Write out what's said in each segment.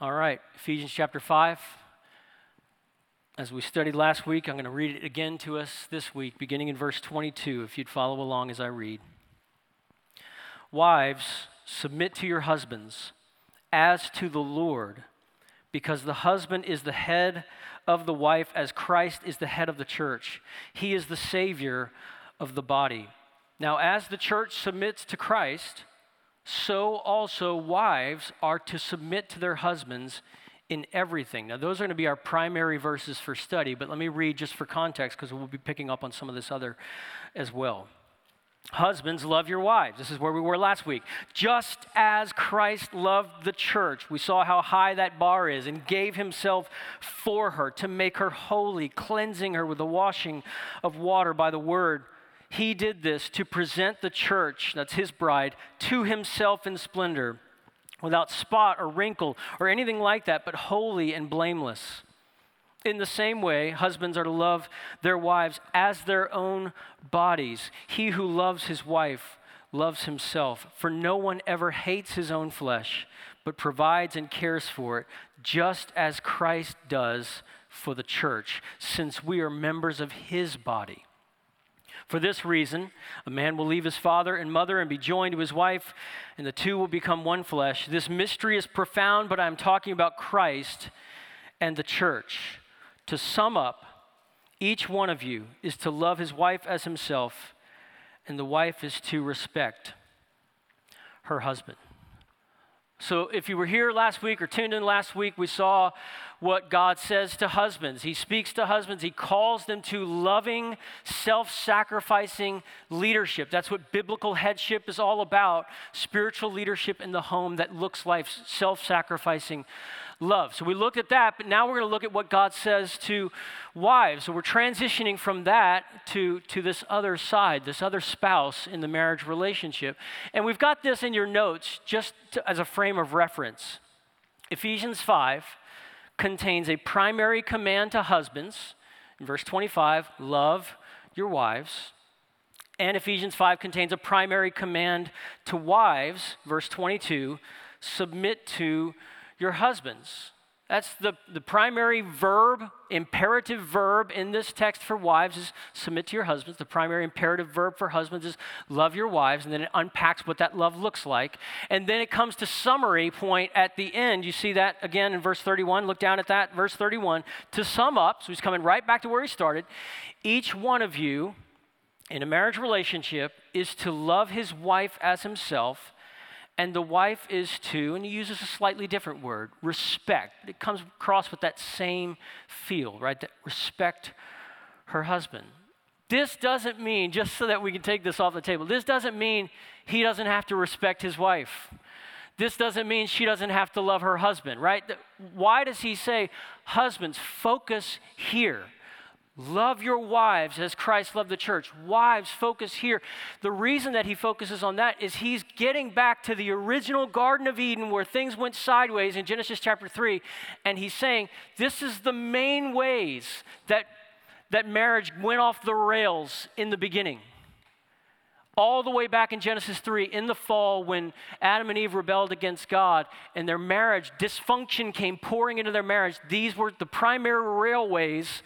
All right, Ephesians chapter 5. As we studied last week, I'm going to read it again to us this week, beginning in verse 22, if you'd follow along as I read. Wives, submit to your husbands as to the Lord, because the husband is the head of the wife, as Christ is the head of the church. He is the Savior of the body. Now, as the church submits to Christ, so also wives are to submit to their husbands in everything. Now, those are going to be our primary verses for study, but let me read just for context because we'll be picking up on some of this other as well. Husbands, love your wives. This is where we were last week. Just as Christ loved the church, we saw how high that bar is, and gave himself for her to make her holy, cleansing her with the washing of water by the word. He did this to present the church, that's his bride, to himself in splendor without spot or wrinkle or anything like that, but holy and blameless. In the same way, husbands are to love their wives as their own bodies. He who loves his wife loves himself, for no one ever hates his own flesh, but provides and cares for it, just as Christ does for the church, since we are members of his body. For this reason, a man will leave his father and mother and be joined to his wife, and the two will become one flesh. This mystery is profound, but I'm talking about Christ and the church. To sum up, each one of you is to love his wife as himself, and the wife is to respect her husband. So, if you were here last week or tuned in last week, we saw what God says to husbands. He speaks to husbands, He calls them to loving, self sacrificing leadership. That's what biblical headship is all about spiritual leadership in the home that looks like self sacrificing love. So we looked at that, but now we're going to look at what God says to wives. So we're transitioning from that to, to this other side, this other spouse in the marriage relationship. And we've got this in your notes just to, as a frame of reference. Ephesians 5 contains a primary command to husbands. In verse 25, love your wives. And Ephesians 5 contains a primary command to wives, verse 22, submit to your husbands. That's the, the primary verb, imperative verb in this text for wives is submit to your husbands. The primary imperative verb for husbands is love your wives, and then it unpacks what that love looks like. And then it comes to summary point at the end. You see that again in verse 31. Look down at that, verse 31. To sum up, so he's coming right back to where he started. Each one of you in a marriage relationship is to love his wife as himself and the wife is to, and he uses a slightly different word, respect. It comes across with that same feel, right? That respect her husband. This doesn't mean, just so that we can take this off the table, this doesn't mean he doesn't have to respect his wife. This doesn't mean she doesn't have to love her husband, right? Why does he say, husbands, focus here? Love your wives as Christ loved the church. Wives, focus here. The reason that he focuses on that is he's getting back to the original Garden of Eden where things went sideways in Genesis chapter 3. And he's saying this is the main ways that, that marriage went off the rails in the beginning all the way back in Genesis 3 in the fall when Adam and Eve rebelled against God and their marriage, dysfunction came pouring into their marriage. These were the primary railways.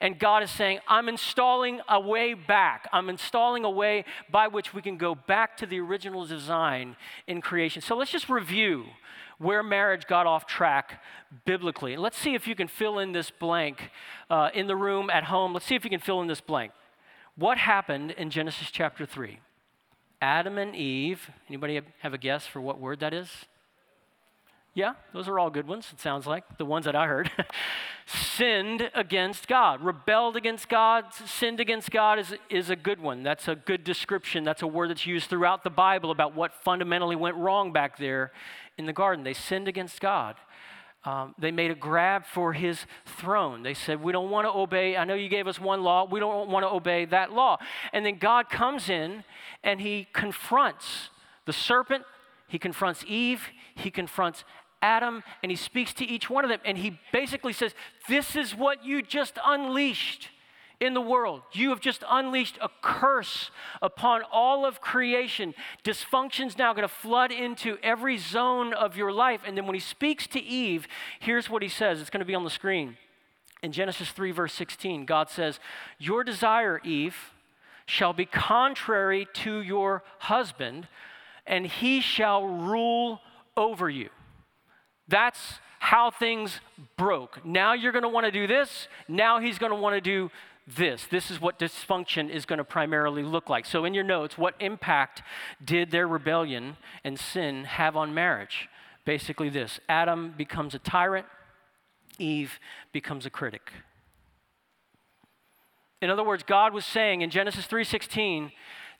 And God is saying, I'm installing a way back. I'm installing a way by which we can go back to the original design in creation. So let's just review where marriage got off track biblically. Let's see if you can fill in this blank uh, in the room at home. Let's see if you can fill in this blank. What happened in Genesis chapter 3? Adam and Eve, anybody have a guess for what word that is? Yeah, those are all good ones, it sounds like, the ones that I heard. sinned against God, rebelled against God, sinned against God is, is a good one. That's a good description. That's a word that's used throughout the Bible about what fundamentally went wrong back there in the garden. They sinned against God. Um, they made a grab for his throne. They said, We don't want to obey. I know you gave us one law. We don't want to obey that law. And then God comes in and he confronts the serpent, he confronts Eve, he confronts Adam, and he speaks to each one of them. And he basically says, This is what you just unleashed in the world. You have just unleashed a curse upon all of creation. Dysfunction's now going to flood into every zone of your life. And then when he speaks to Eve, here's what he says. It's going to be on the screen. In Genesis 3, verse 16, God says, Your desire, Eve, shall be contrary to your husband, and he shall rule over you. That's how things broke. Now you're going to want to do this. Now he's going to want to do this. This is what dysfunction is going to primarily look like. So, in your notes, what impact did their rebellion and sin have on marriage? Basically, this Adam becomes a tyrant, Eve becomes a critic. In other words, God was saying in Genesis 3:16,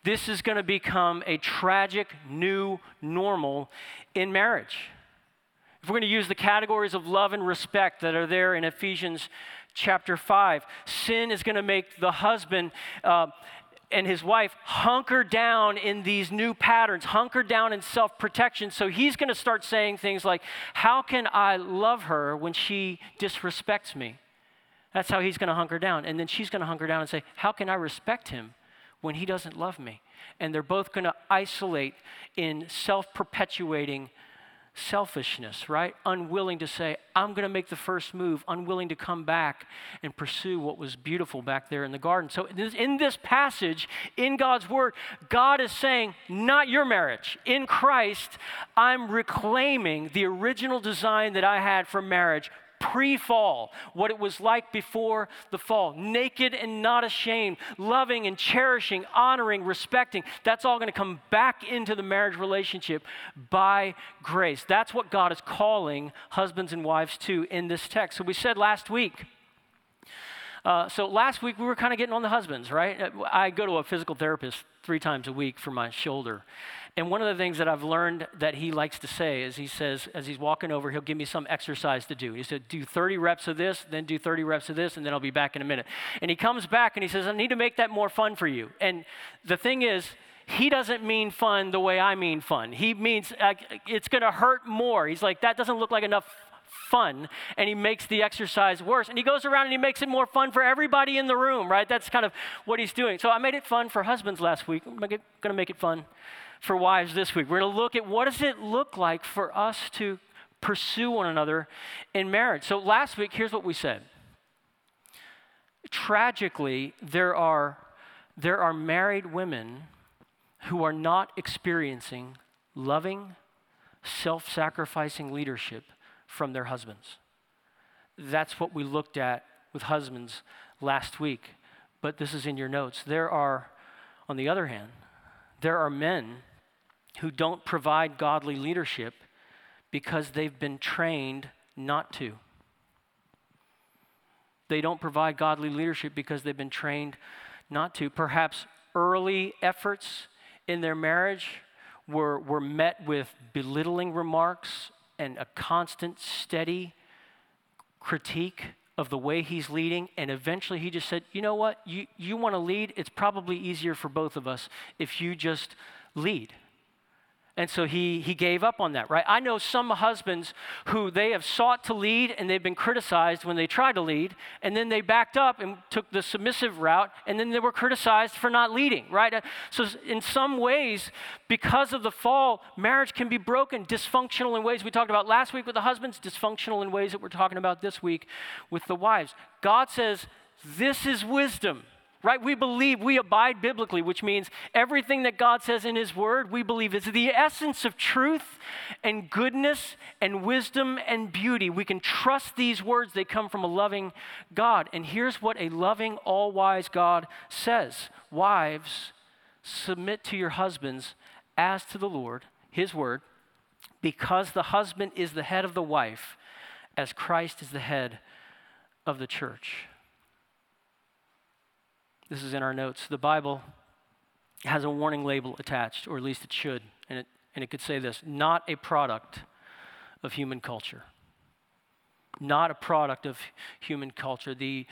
this is going to become a tragic new normal in marriage. If we're going to use the categories of love and respect that are there in Ephesians chapter 5, sin is going to make the husband uh, and his wife hunker down in these new patterns, hunker down in self protection. So he's going to start saying things like, How can I love her when she disrespects me? That's how he's going to hunker down. And then she's going to hunker down and say, How can I respect him when he doesn't love me? And they're both going to isolate in self perpetuating selfishness, right? Unwilling to say, I'm going to make the first move, unwilling to come back and pursue what was beautiful back there in the garden. So, in this passage, in God's word, God is saying, not your marriage. In Christ, I'm reclaiming the original design that I had for marriage pre fall, what it was like before the fall. Naked and not ashamed, loving and cherishing, honoring, respecting. That's all going to come back into the marriage relationship by grace. That's what God is calling husbands and wives to in this text. So we said last week, uh, so last week we were kind of getting on the husbands, right? I go to a physical therapist three times a week for my shoulder. And one of the things that I've learned that he likes to say is he says, as he's walking over, he'll give me some exercise to do. He said, Do 30 reps of this, then do 30 reps of this, and then I'll be back in a minute. And he comes back and he says, I need to make that more fun for you. And the thing is, he doesn't mean fun the way I mean fun. He means uh, it's going to hurt more. He's like, that doesn't look like enough fun and he makes the exercise worse. And he goes around and he makes it more fun for everybody in the room, right? That's kind of what he's doing. So I made it fun for husbands last week. I'm going to make it fun for wives this week. We're going to look at what does it look like for us to pursue one another in marriage. So last week, here's what we said. Tragically, there are, there are married women who are not experiencing loving, self sacrificing leadership from their husbands. That's what we looked at with husbands last week, but this is in your notes. There are, on the other hand, there are men who don't provide godly leadership because they've been trained not to. They don't provide godly leadership because they've been trained not to. Perhaps early efforts in their marriage were, were met with belittling remarks and a constant, steady critique of the way he's leading. And eventually he just said, You know what? You, you want to lead? It's probably easier for both of us if you just lead. And so he, he gave up on that, right? I know some husbands who they have sought to lead and they've been criticized when they tried to lead, and then they backed up and took the submissive route, and then they were criticized for not leading, right? Uh, so, in some ways, because of the fall, marriage can be broken, dysfunctional in ways we talked about last week with the husbands, dysfunctional in ways that we're talking about this week with the wives. God says, This is wisdom right? We believe, we abide biblically, which means everything that God says in His Word, we believe is the essence of truth and goodness and wisdom and beauty. We can trust these words, they come from a loving God. And here's what a loving, all wise God says Wives, submit to your husbands as to the Lord, His Word, because the husband is the head of the wife, as Christ is the head of the church. This is in our notes. The Bible has a warning label attached, or at least it should. And it, and it could say this not a product of human culture. Not a product of human culture. The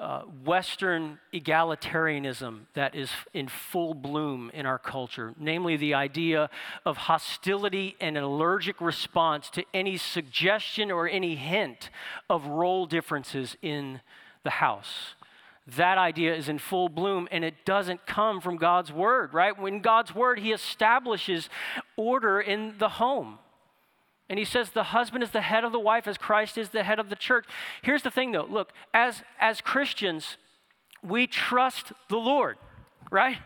uh, Western egalitarianism that is in full bloom in our culture, namely the idea of hostility and an allergic response to any suggestion or any hint of role differences in the house that idea is in full bloom and it doesn't come from God's word, right? When God's word, he establishes order in the home. And he says the husband is the head of the wife as Christ is the head of the church. Here's the thing though look, as, as Christians, we trust the Lord, right?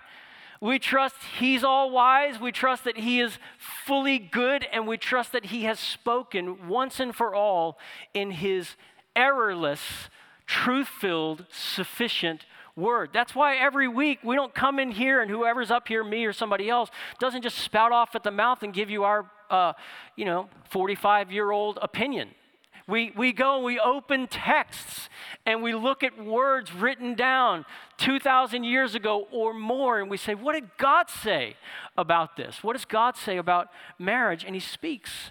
We trust He's all wise. We trust that He is fully good. And we trust that He has spoken once and for all in His errorless, truth filled, sufficient word. That's why every week we don't come in here and whoever's up here, me or somebody else, doesn't just spout off at the mouth and give you our, uh, you know, 45 year old opinion. We, we go and we open texts and we look at words written down 2,000 years ago or more, and we say, What did God say about this? What does God say about marriage? And He speaks,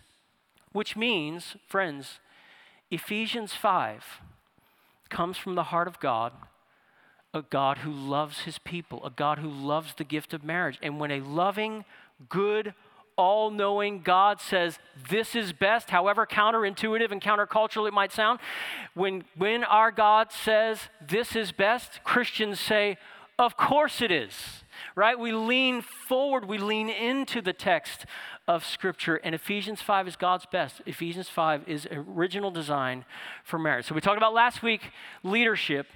which means, friends, Ephesians 5 comes from the heart of God, a God who loves His people, a God who loves the gift of marriage. And when a loving, good, all knowing God says this is best, however counterintuitive and countercultural it might sound. When, when our God says this is best, Christians say, of course it is, right? We lean forward, we lean into the text of Scripture, and Ephesians 5 is God's best. Ephesians 5 is original design for marriage. So we talked about last week leadership.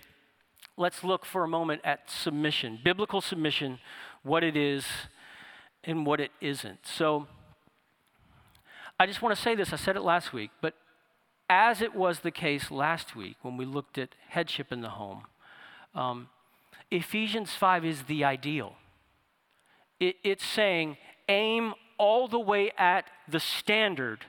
Let's look for a moment at submission, biblical submission, what it is and what it isn't. So I just want to say this. I said it last week, but as it was the case last week when we looked at headship in the home, um, Ephesians 5 is the ideal. It, it's saying aim all the way at the standard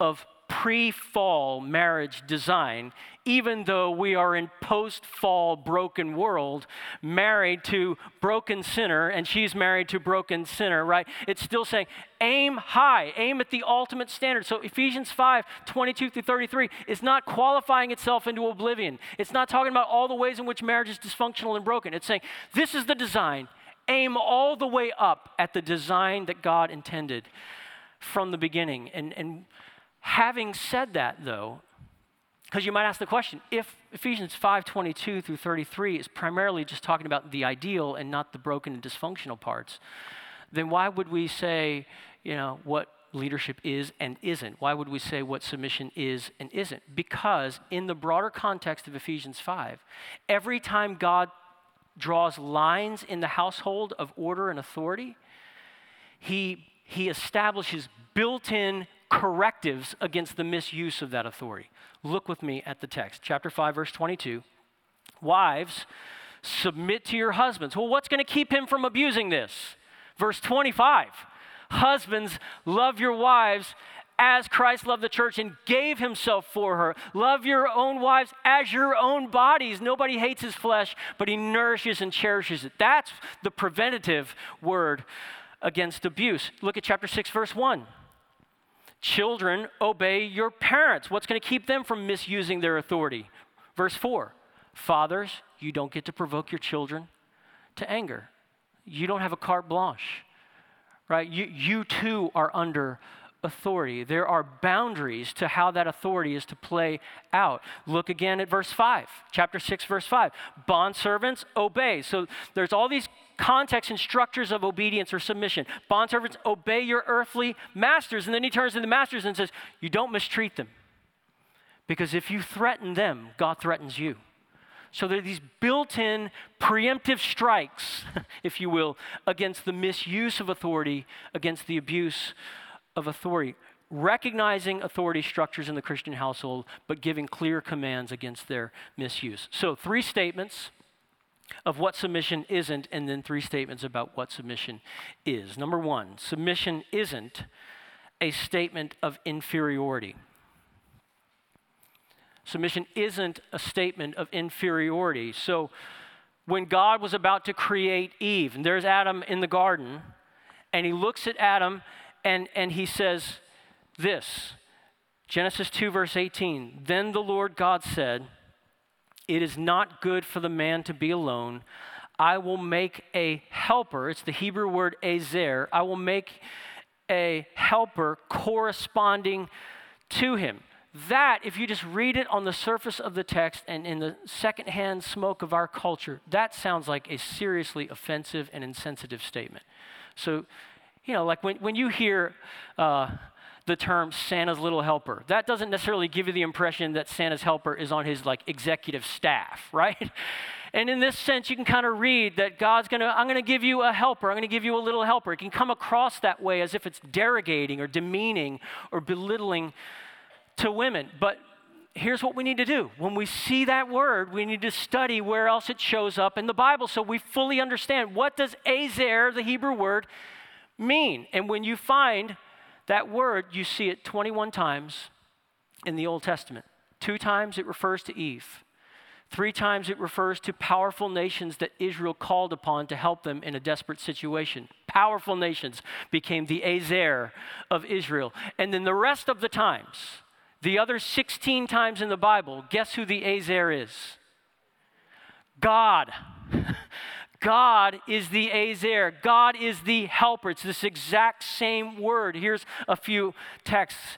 of pre fall marriage design, even though we are in post fall broken world, married to broken sinner, and she's married to broken sinner, right? It's still saying aim high, aim at the ultimate standard. So Ephesians 5 22 through 33 is not qualifying itself into oblivion. It's not talking about all the ways in which marriage is dysfunctional and broken. It's saying this is the design. Aim all the way up at the design that God intended from the beginning. And, and Having said that, though, because you might ask the question, if Ephesians 5:22 through 33 is primarily just talking about the ideal and not the broken and dysfunctional parts, then why would we say, you know, what leadership is and isn't? Why would we say what submission is and isn't? Because in the broader context of Ephesians 5, every time God draws lines in the household of order and authority, he, he establishes built in correctives against the misuse of that authority. Look with me at the text, chapter 5, verse 22. Wives, submit to your husbands. Well, what's going to keep him from abusing this? Verse 25 Husbands, love your wives as Christ loved the church and gave himself for her. Love your own wives as your own bodies. Nobody hates his flesh, but he nourishes and cherishes it. That's the preventative word against abuse. Look at chapter 6, verse 1. Children, obey your parents. What's going to keep them from misusing their authority? Verse 4 Fathers, you don't get to provoke your children to anger. You don't have a carte blanche, right? You, you too are under authority. There are boundaries to how that authority is to play out. Look again at verse 5, chapter 6, verse 5. Bondservants, obey. So there's all these contexts and structures of obedience or submission. Bondservants, obey your earthly masters. And then he turns to the masters and says, You don't mistreat them. Because if you threaten them, God threatens you. So there are these built in preemptive strikes, if you will, against the misuse of authority, against the abuse of authority, recognizing authority structures in the Christian household, but giving clear commands against their misuse. So, three statements of what submission isn't, and then three statements about what submission is. Number one, submission isn't a statement of inferiority. Submission isn't a statement of inferiority. So, when God was about to create Eve, and there's Adam in the garden, and he looks at Adam and, and he says this Genesis 2, verse 18. Then the Lord God said, It is not good for the man to be alone. I will make a helper. It's the Hebrew word ezer. I will make a helper corresponding to him. that, if you just read it on the surface of the text and in the secondhand smoke of our culture, that sounds like a seriously offensive and insensitive statement. So, you know, like when, when you hear uh, the term Santa's little helper, that doesn't necessarily give you the impression that Santa's helper is on his like executive staff, right? And in this sense, you can kind of read that God's going to, I'm going to give you a helper. I'm going to give you a little helper. It can come across that way as if it's derogating or demeaning or belittling to women. But here's what we need to do. When we see that word, we need to study where else it shows up in the Bible so we fully understand what does ezer, the Hebrew word, mean. And when you find that word, you see it 21 times in the Old Testament. Two times it refers to Eve. Three times it refers to powerful nations that Israel called upon to help them in a desperate situation. Powerful nations became the ezer of Israel. And then the rest of the times, the other 16 times in the Bible, guess who the ezer is? God. God is the ezer. God is the helper. It's this exact same word. Here's a few texts.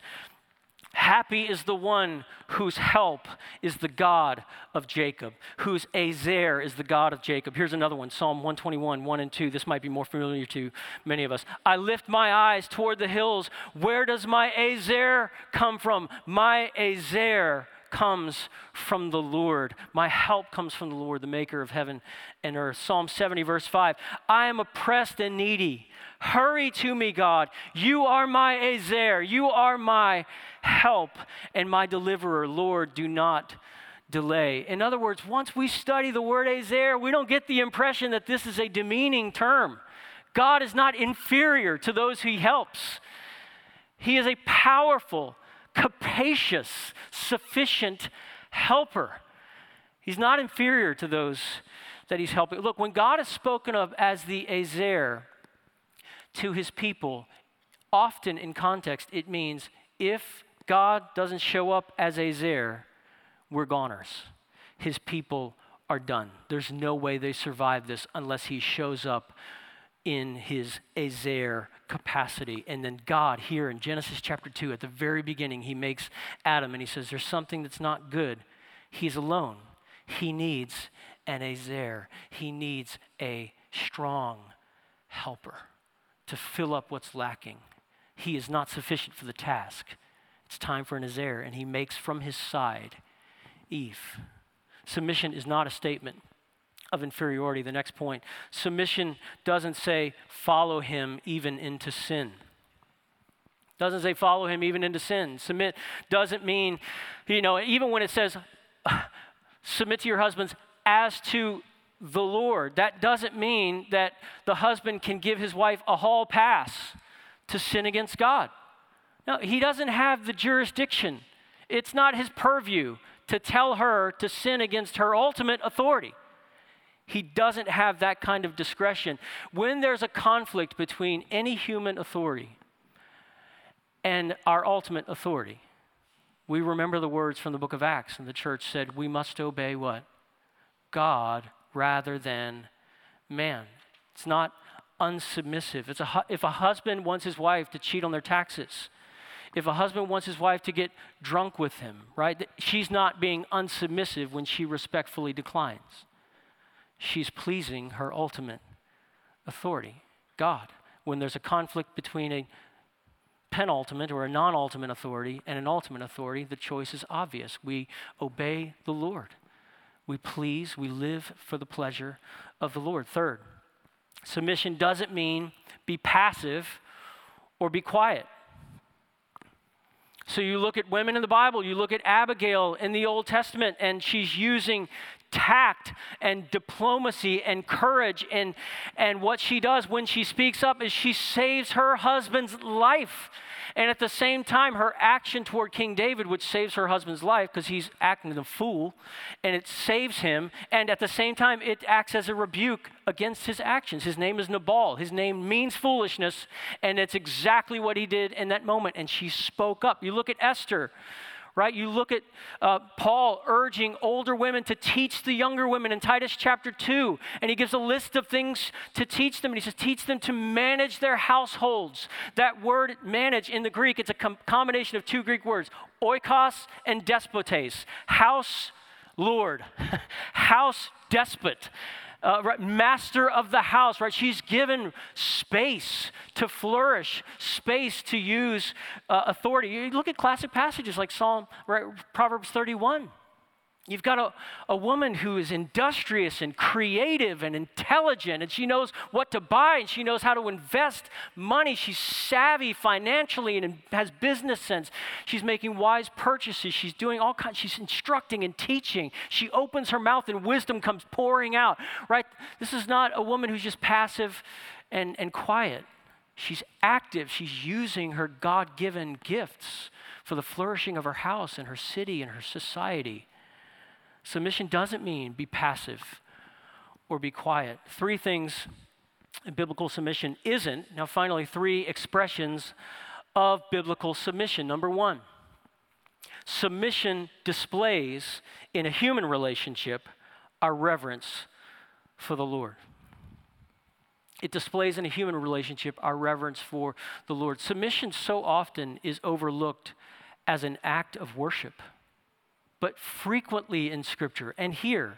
Happy is the one whose help is the God of Jacob, whose ezer is the God of Jacob. Here's another one Psalm 121, 1 and 2. This might be more familiar to many of us. I lift my eyes toward the hills. Where does my ezer come from? My ezer comes from the Lord. My help comes from the Lord, the maker of heaven and earth. Psalm 70, verse 5. I am oppressed and needy. Hurry to me, God. You are my ezer. You are my help and my deliverer. Lord, do not delay. In other words, once we study the word ezer, we don't get the impression that this is a demeaning term. God is not inferior to those he helps. He is a powerful, capacious, sufficient helper. He's not inferior to those that he's helping. Look, when God is spoken of as the ezer to his people, often in context, it means if God doesn't show up as ezer, we're goners. His people are done. There's no way they survive this unless he shows up in his ezer capacity. And then God, here in Genesis chapter 2, at the very beginning, he makes Adam and he says, There's something that's not good. He's alone. He needs an ezer, he needs a strong helper to fill up what's lacking. He is not sufficient for the task. It's time for an ezer, and he makes from his side Eve. Submission is not a statement of inferiority. The next point submission doesn't say follow him even into sin. Doesn't say follow him even into sin. Submit doesn't mean, you know, even when it says submit to your husbands as to the Lord, that doesn't mean that the husband can give his wife a hall pass to sin against God. No, he doesn't have the jurisdiction. It's not his purview to tell her to sin against her ultimate authority. He doesn't have that kind of discretion. When there's a conflict between any human authority and our ultimate authority, we remember the words from the book of Acts, and the church said, We must obey what? God rather than man. It's not unsubmissive. It's a, if a husband wants his wife to cheat on their taxes, if a husband wants his wife to get drunk with him, right, she's not being unsubmissive when she respectfully declines she's pleasing her ultimate authority, God. When there's a conflict between a penultimate or a non ultimate authority and an ultimate authority, the choice is obvious. We obey the Lord. We please, we live for the pleasure of the Lord. Third, submission doesn't mean be passive or be quiet. So you look at women in the Bible, you look at Abigail in the Old Testament, and she's using tact and diplomacy and courage. And, and what she does when she speaks up is she saves her husband's life. And at the same time, her action toward King David, which saves her husband's life because he's acting a fool, and it saves him. And at the same time, it acts as a rebuke against his actions. His name is Nabal. His name means foolishness, and it's exactly what he did in that moment. And she spoke up. You look at Esther right? You look at uh, Paul urging older women to teach the younger women in Titus chapter 2, and he gives a list of things to teach them. And he says, teach them to manage their households. That word manage in the Greek, it's a com- combination of two Greek words oikos and despotes, house lord, house despot. Uh, right, master of the house, right? She's given space to flourish, space to use uh, authority. You look at classic passages like Psalm, right, Proverbs 31. You've got a, a woman who is industrious and creative and intelligent, and she knows what to buy and she knows how to invest money. She's savvy financially and has business sense. She's making wise purchases. She's doing all kinds, she's instructing and teaching. She opens her mouth and wisdom comes pouring out, right? This is not a woman who's just passive and, and quiet. She's active. She's using her God given gifts for the flourishing of her house and her city and her society. Submission doesn't mean be passive or be quiet. Three things biblical submission isn't. Now, finally, three expressions of biblical submission. Number one, submission displays in a human relationship our reverence for the Lord. It displays in a human relationship our reverence for the Lord. Submission so often is overlooked as an act of worship but frequently in Scripture. And here,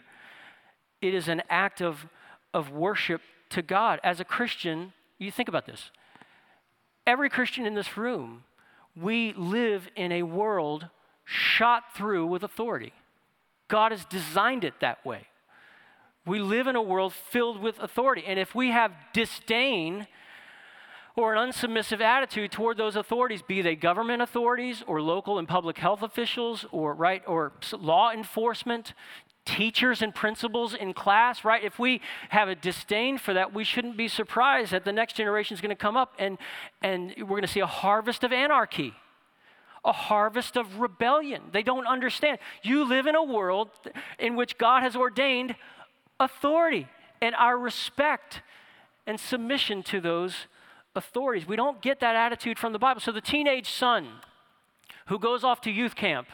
it is an act of, of worship to God. As a Christian, you think about this. Every Christian in this room, we live in a world shot through with authority. God has designed it that way. We live in a world filled with authority. And if we have disdain or an unsubmissive attitude toward those authorities, be they government authorities or local and public health officials or right or law enforcement, teachers and principals in class, right? If we have a disdain for that, we shouldn't be surprised that the next generation is going to come up and and we're going to see a harvest of anarchy. A harvest of rebellion. They don't understand. You live in a world in which God has ordained authority and our respect and submission to those authorities. We don't get that attitude from the Bible. So the teenage son who goes off to youth camp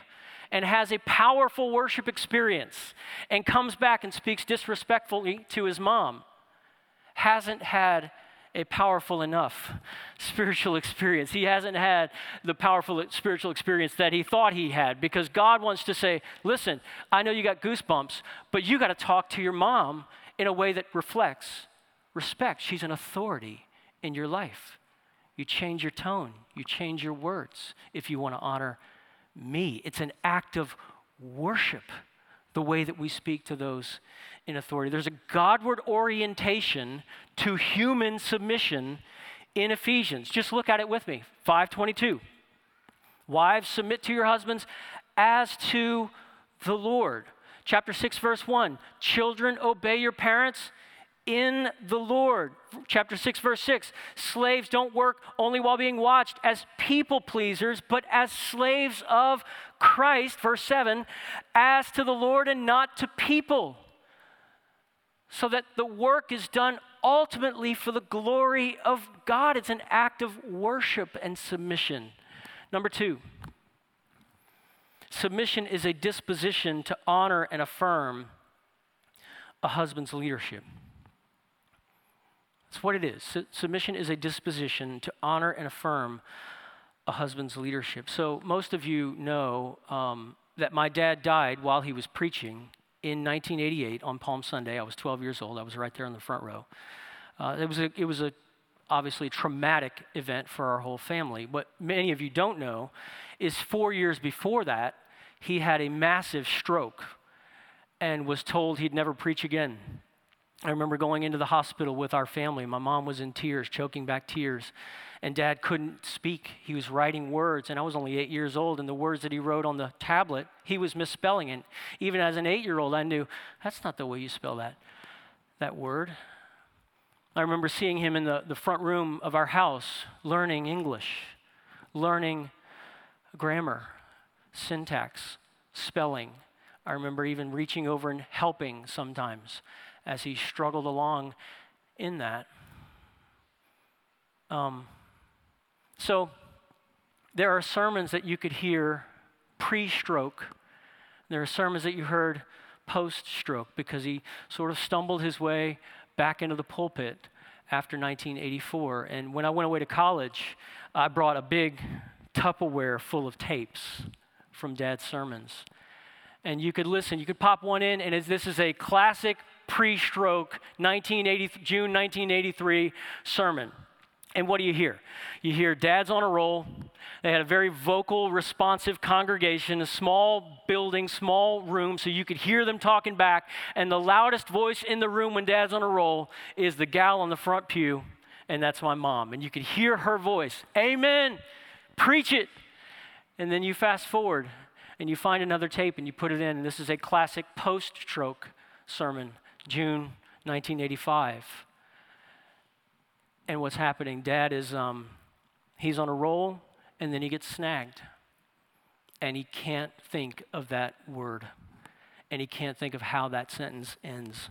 and has a powerful worship experience and comes back and speaks disrespectfully to his mom hasn't had a powerful enough spiritual experience. He hasn't had the powerful spiritual experience that he thought he had because God wants to say, listen, I know you got goosebumps, but you got to talk to your mom in a way that reflects respect. She's an authority in your life. You change your tone, you change your words if you want to honor me. It's an act of worship, the way that we speak to those in authority. There's a Godward orientation to human submission in Ephesians. Just look at it with me. 522. Wives, submit to your husbands as to the Lord. Chapter 6, verse 1. Children, obey your parents in the Lord. Chapter 6, verse 6 Slaves don't work only while being watched as people pleasers, but as slaves of Christ. Verse 7 As to the Lord and not to people, so that the work is done ultimately for the glory of God. It's an act of worship and submission. Number two, submission is a disposition to honor and affirm a husband's leadership. That's what it is. submission is a disposition to honor and affirm a husband's leadership. So, most of you know um, that my dad died while he was preaching in 1988 on Palm Sunday. I was 12 years old. I was right there in the front row. Uh, it was a, it was a obviously traumatic event for our whole family. What many of you don't know is four years before that, he had a massive stroke and was told he'd never preach again. I remember going into the hospital with our family. My mom was in tears, choking back tears, and dad couldn't speak. He was writing words, and I was only eight years old, and the words that he wrote on the tablet, he was misspelling it. Even as an eight year old, I knew that's not the way you spell that, that word. I remember seeing him in the, the front room of our house learning English, learning grammar, syntax, spelling. I remember even reaching over and helping sometimes as he struggled along in that. Um, so there are sermons that you could hear pre stroke, there are sermons that you heard post stroke because he sort of stumbled his way back into the pulpit after 1984. And when I went away to college, I brought a big Tupperware full of tapes from dad's sermons. And you could listen, you could pop one in, and this is a classic pre stroke 1980, June 1983 sermon. And what do you hear? You hear dads on a roll. They had a very vocal, responsive congregation, a small building, small room, so you could hear them talking back. And the loudest voice in the room when dad's on a roll is the gal on the front pew, and that's my mom. And you could hear her voice Amen, preach it. And then you fast forward and you find another tape and you put it in, and this is a classic post stroke sermon, June 1985 and what's happening. Dad is, um, he's on a roll and then he gets snagged. And he can't think of that word. And he can't think of how that sentence ends.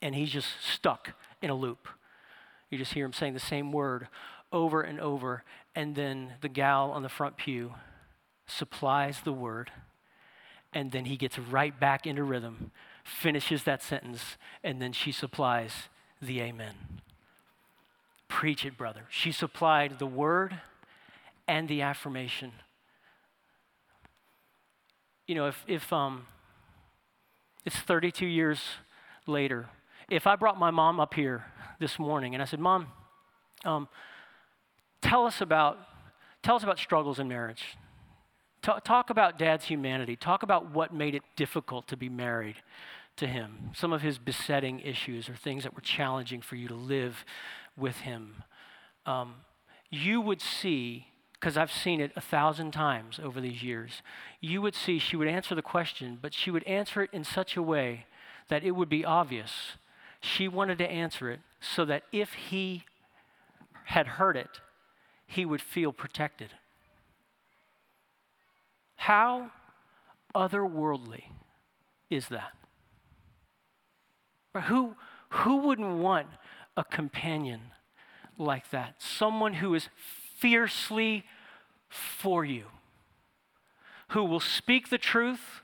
And he's just stuck in a loop. You just hear him saying the same word over and over. And then the gal on the front pew supplies the word. And then he gets right back into rhythm, finishes that sentence, and then she supplies the amen. Preach it, brother. She supplied the word and the affirmation. You know, if, if um, it's 32 years later, if I brought my mom up here this morning and I said, Mom, um, tell us about tell us about struggles in marriage. Talk, talk about dad's humanity. Talk about what made it difficult to be married to him. Some of his besetting issues or things that were challenging for you to live with him, um, you would see, because I've seen it a thousand times over these years, you would see she would answer the question, but she would answer it in such a way that it would be obvious. She wanted to answer it so that if he had heard it, he would feel protected. How otherworldly is that? Who, who wouldn't want a companion like that, someone who is fiercely for you, who will speak the truth,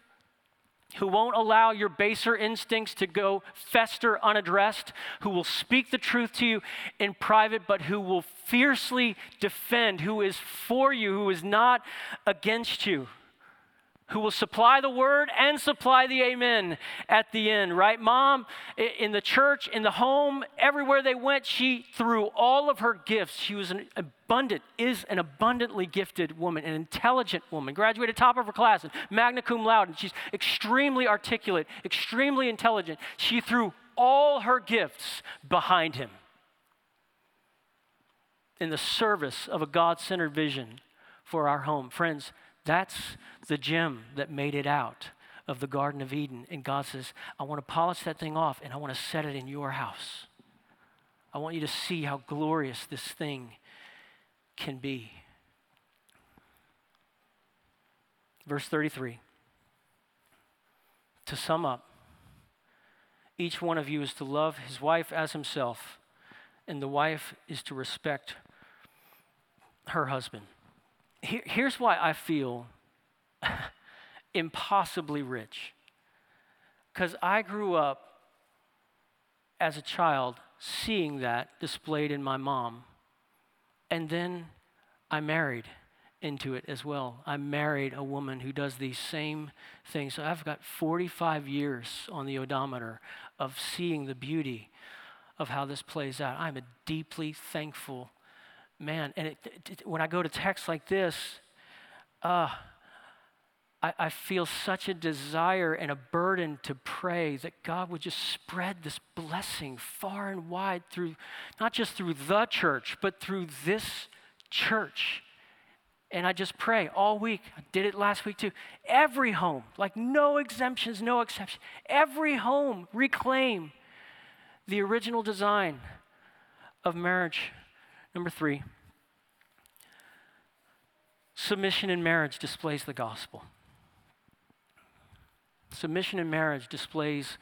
who won't allow your baser instincts to go fester unaddressed, who will speak the truth to you in private, but who will fiercely defend, who is for you, who is not against you who will supply the word and supply the amen at the end, right? Mom, in the church, in the home, everywhere they went, she threw all of her gifts. She was an abundant, is an abundantly gifted woman, an intelligent woman, graduated top of her class and magna cum laude, and she's extremely articulate, extremely intelligent. She threw all her gifts behind him in the service of a God centered vision for our home. Friends, that's the gem that made it out of the Garden of Eden. And God says, I want to polish that thing off and I want to set it in your house. I want you to see how glorious this thing can be. Verse 33. To sum up, each one of you is to love his wife as himself, and the wife is to respect her husband. Here, here's why I feel impossibly rich. Because I grew up as a child seeing that displayed in my mom. And then I married into it as well. I married a woman who does these same things. So I've got 45 years on the odometer of seeing the beauty of how this plays out. I'm a deeply thankful man, and it, it, when I go to texts like this, uh, I, I feel such a desire and a burden to pray that God would just spread this blessing far and wide through, not just through the church, but through this church. And I just pray all week. I did it last week too. Every home, like no exemptions, no exceptions. Every home reclaim the original design of marriage Number three, submission in marriage displays the gospel. Submission in marriage displays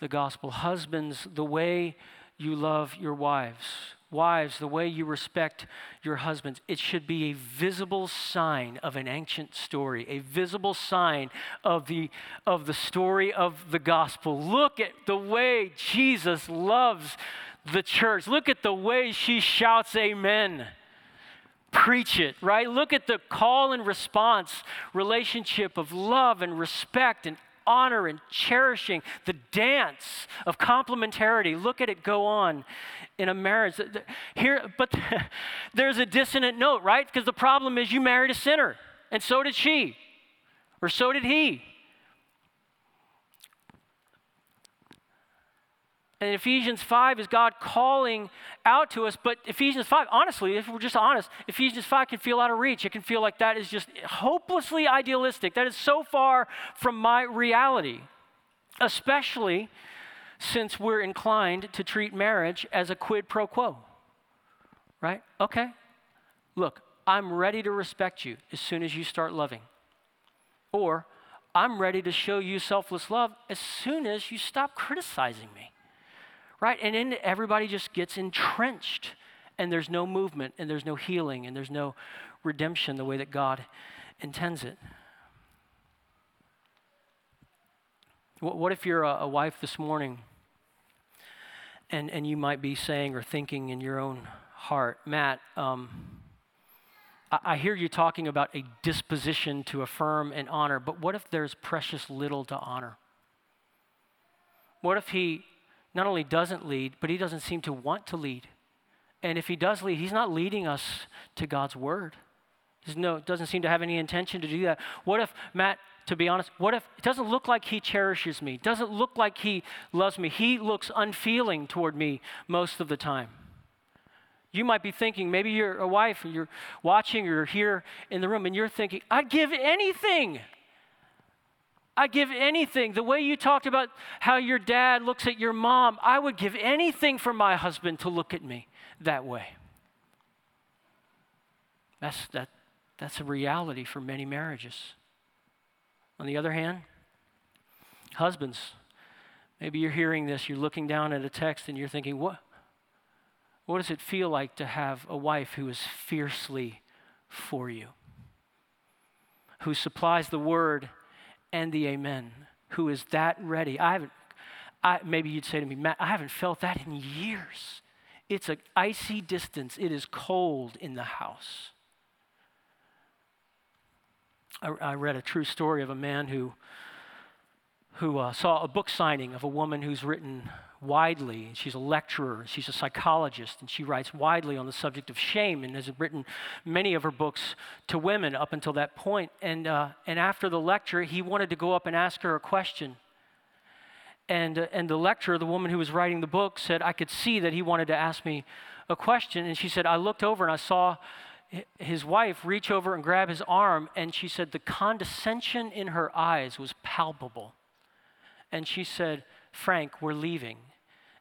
the gospel. Husbands, the way you love your wives. Wives, the way you respect your husbands. It should be a visible sign of an ancient story, a visible sign of the, of the story of the gospel. Look at the way Jesus loves the church. Look at the way she shouts amen. preach it, right? Look at the call and response relationship of love and respect and honor and cherishing, the dance of complementarity. Look at it go on in a marriage. Here, but there's a dissonant note, right? Because the problem is you married a sinner, and so did she, or so did he. And Ephesians 5 is God calling out to us. But Ephesians 5, honestly, if we're just honest, Ephesians 5 can feel out of reach. It can feel like that is just hopelessly idealistic. That is so far from my reality, especially since we're inclined to treat marriage as a quid pro quo. Right? Okay. Look, I'm ready to respect you as soon as you start loving. Or, I'm ready to show you selfless love as soon as you stop criticizing me right? And then everybody just gets entrenched, and there's no movement, and there's no healing, and there's no redemption the way that God intends it. What if you're a, wife this morning and, and you might be saying or thinking in your own heart, Matt, um, I hear you talking about a disposition to affirm and honor, but what if there's precious little to honor? What if he not only doesn't lead, but he doesn't seem to want to lead. And if he does lead, he's not leading us to God's word. There's no, doesn't seem to have any intention to do that. What if, Matt, to be honest, what if it doesn't look like he cherishes me? Doesn't look like he loves me. He looks unfeeling toward me most of the time. You might be thinking, maybe you're a wife and you're watching or you're here in the room and you're thinking, I'd give anything I give anything. The way you talked about how your dad looks at your mom, I would give anything for my husband to look at me that way. That's, that, that's a reality for many marriages. On the other hand, husbands, maybe you're hearing this, you're looking down at a text and you're thinking, what, what does it feel like to have a wife who is fiercely for you? Who supplies the word and the amen, who is that ready. I haven't, I, maybe you'd say to me, Matt, I haven't felt that in years. It's an icy distance, it is cold in the house. I, I read a true story of a man who, who uh, saw a book signing of a woman who's written widely. She's a lecturer, she's a psychologist, and she writes widely on the subject of shame and has written many of her books to women up until that point. And, uh, and after the lecture, he wanted to go up and ask her a question. And, uh, and the lecturer, the woman who was writing the book, said, I could see that he wanted to ask me a question. And she said, I looked over and I saw his wife reach over and grab his arm. And she said, the condescension in her eyes was palpable. And she said, Frank, we're leaving.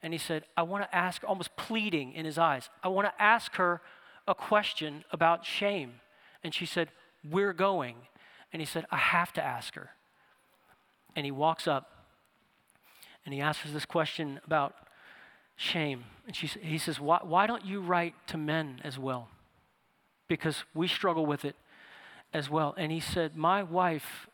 And he said, I want to ask, almost pleading in his eyes, I want to ask her a question about shame. And she said, We're going. And he said, I have to ask her. And he walks up and he asks her this question about shame. And she, he says, why, why don't you write to men as well? Because we struggle with it as well. And he said, My wife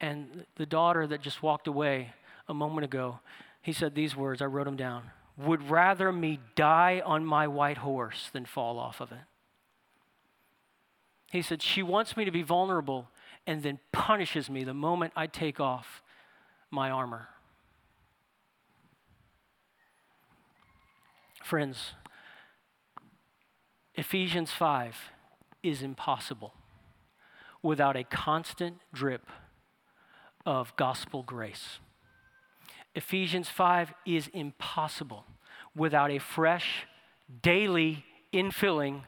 and the daughter that just walked away a moment ago, he said these words, I wrote them down would rather me die on my white horse than fall off of it. He said, She wants me to be vulnerable and then punishes me the moment I take off my armor. Friends, Ephesians 5 is impossible without a constant drip of gospel grace. Ephesians 5 is impossible without a fresh, daily infilling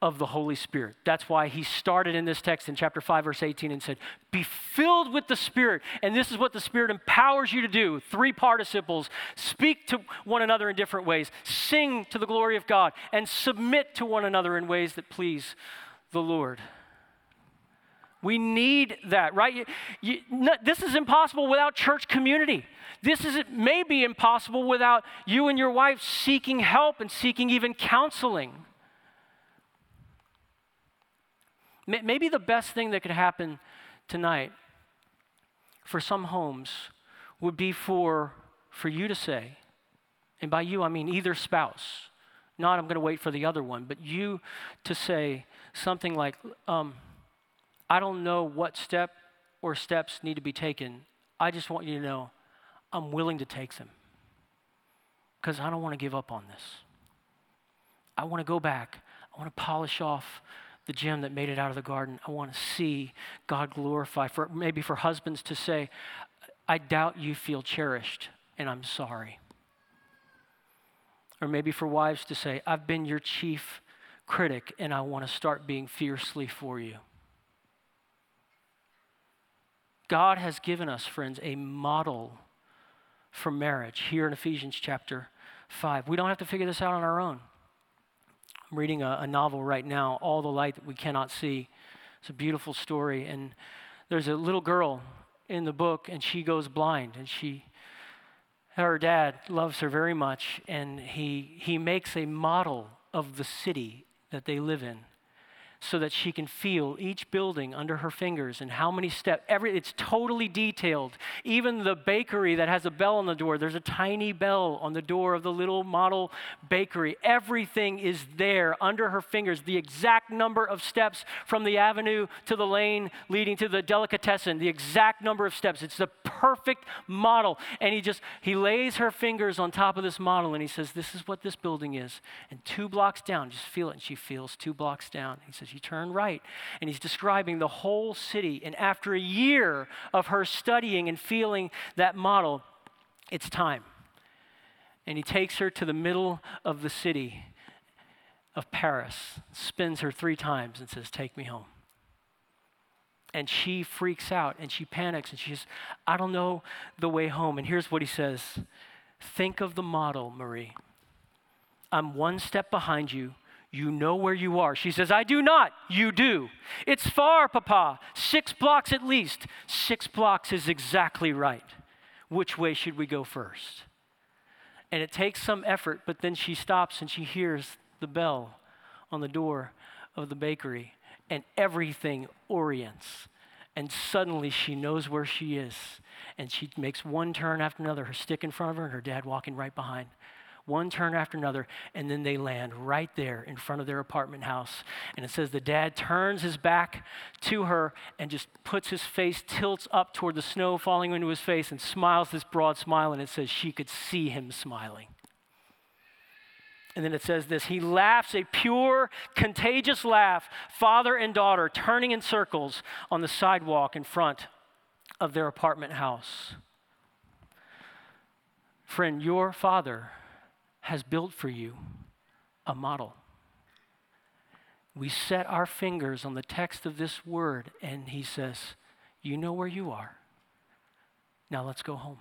of the Holy Spirit. That's why he started in this text in chapter 5, verse 18, and said, Be filled with the Spirit. And this is what the Spirit empowers you to do three participles speak to one another in different ways, sing to the glory of God, and submit to one another in ways that please the Lord. We need that, right? You, you, no, this is impossible without church community. This is it may be impossible without you and your wife seeking help and seeking even counseling. Maybe the best thing that could happen tonight for some homes would be for, for you to say, and by you I mean either spouse, Not, I'm going to wait for the other one, but you to say something like, um, I don't know what step or steps need to be taken. I just want you to know I'm willing to take them because I don't want to give up on this. I want to go back. I want to polish off the gem that made it out of the garden. I want to see God glorify. For maybe for husbands to say, I doubt you feel cherished, and I'm sorry. Or maybe for wives to say, I've been your chief critic, and I want to start being fiercely for you. God has given us, friends, a model for marriage here in Ephesians chapter 5. We don't have to figure this out on our own. I'm reading a, a, novel right now, All the Light That We Cannot See. It's a beautiful story. And there's a little girl in the book, and she goes blind. And she, her dad loves her very much, and he, he makes a model of the city that they live in so that she can feel each building under her fingers and how many steps every it's totally detailed. Even the bakery that has a bell on the door there's a tiny bell on the door of the little model bakery. Everything is there under her fingers the exact number of steps from the avenue to the lane leading to the delicatessen the exact number of steps. It's the perfect model. And he just he lays her fingers on top of this model and he says this is what this building is. And two blocks down just feel it. And she feels two blocks down. He says you turn right. And he's describing the whole city. And after a year of her studying and feeling that model, it's time. And he takes her to the middle of the city of Paris, spins her three times, and says, Take me home. And she freaks out and she panics and she says, I don't know the way home. And here's what he says Think of the model, Marie. I'm one step behind you you know where you are. She says, I do not. You do. It's far, Papa. Six blocks at least. Six blocks is exactly right. Which way should we go first? And it takes some effort, but then she stops and she hears the bell on the door of the bakery, and everything orients. And suddenly she knows where she is. And she makes one turn after another, her stick in front of her, and her dad walking right behind one turn after another, and then they land right there in front of their apartment house. And it says the dad turns his back to her and just puts his face, tilts up toward the snow falling into his face, and smiles this broad smile. And it says she could see him smiling. And then it says this He laughs a pure, contagious laugh, father and daughter turning in circles on the sidewalk in front of their apartment house. Friend, your father has built for you a model. We set our fingers on the text of this word, and he says, You know where you are. Now let's go home.